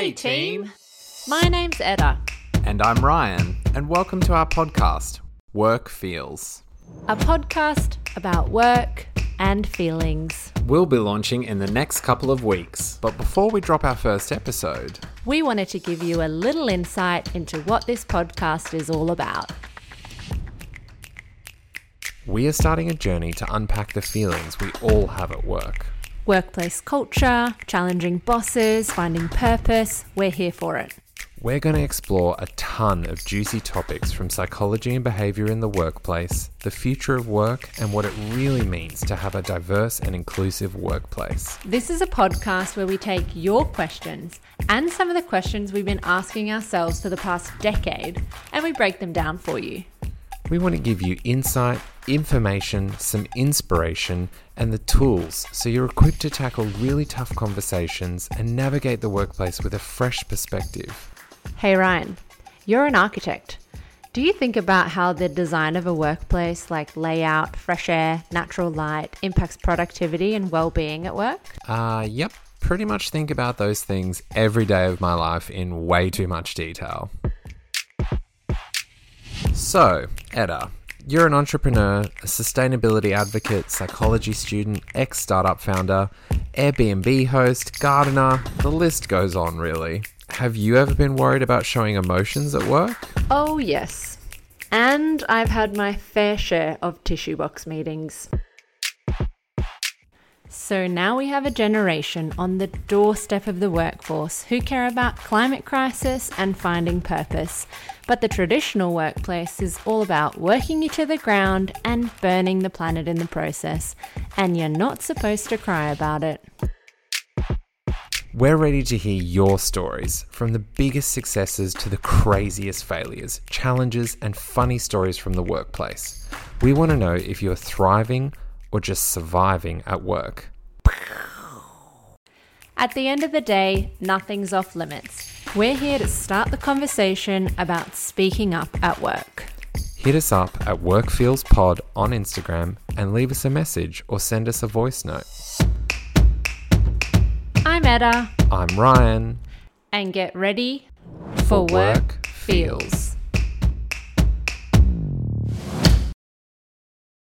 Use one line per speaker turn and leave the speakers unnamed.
Hey, team.
My name's Etta,
And I'm Ryan, and welcome to our podcast, Work Feels.
a podcast about work and feelings.
We'll be launching in the next couple of weeks, but before we drop our first episode,
We wanted to give you a little insight into what this podcast is all about.
we are starting a journey to unpack the feelings we all have at work.
Workplace culture, challenging bosses, finding purpose, we're here for it.
We're going to explore a ton of juicy topics from psychology and behavior in the workplace, the future of work, and what it really means to have a diverse and inclusive workplace.
This is a podcast where we take your questions and some of the questions we've been asking ourselves for the past decade and we break them down for you.
We want to give you insight, information, some inspiration, and the tools so you're equipped to tackle really tough conversations and navigate the workplace with a fresh perspective.
Hey Ryan, you're an architect. Do you think about how the design of a workplace, like layout, fresh air, natural light, impacts productivity and well being at work?
Uh, yep, pretty much think about those things every day of my life in way too much detail. So, Etta, you're an entrepreneur, a sustainability advocate, psychology student, ex startup founder, Airbnb host, gardener, the list goes on really. Have you ever been worried about showing emotions at work?
Oh, yes. And I've had my fair share of tissue box meetings. So now we have a generation on the doorstep of the workforce who care about climate crisis and finding purpose. But the traditional workplace is all about working you to the ground and burning the planet in the process. And you're not supposed to cry about it.
We're ready to hear your stories, from the biggest successes to the craziest failures, challenges, and funny stories from the workplace. We want to know if you're thriving or just surviving at work.
At the end of the day, nothing's off limits. We're here to start the conversation about speaking up at work.
Hit us up at WorkFeelsPod on Instagram and leave us a message or send us a voice note.
I'm Etta,
I'm Ryan.
and get ready for,
For
work
Work
feels.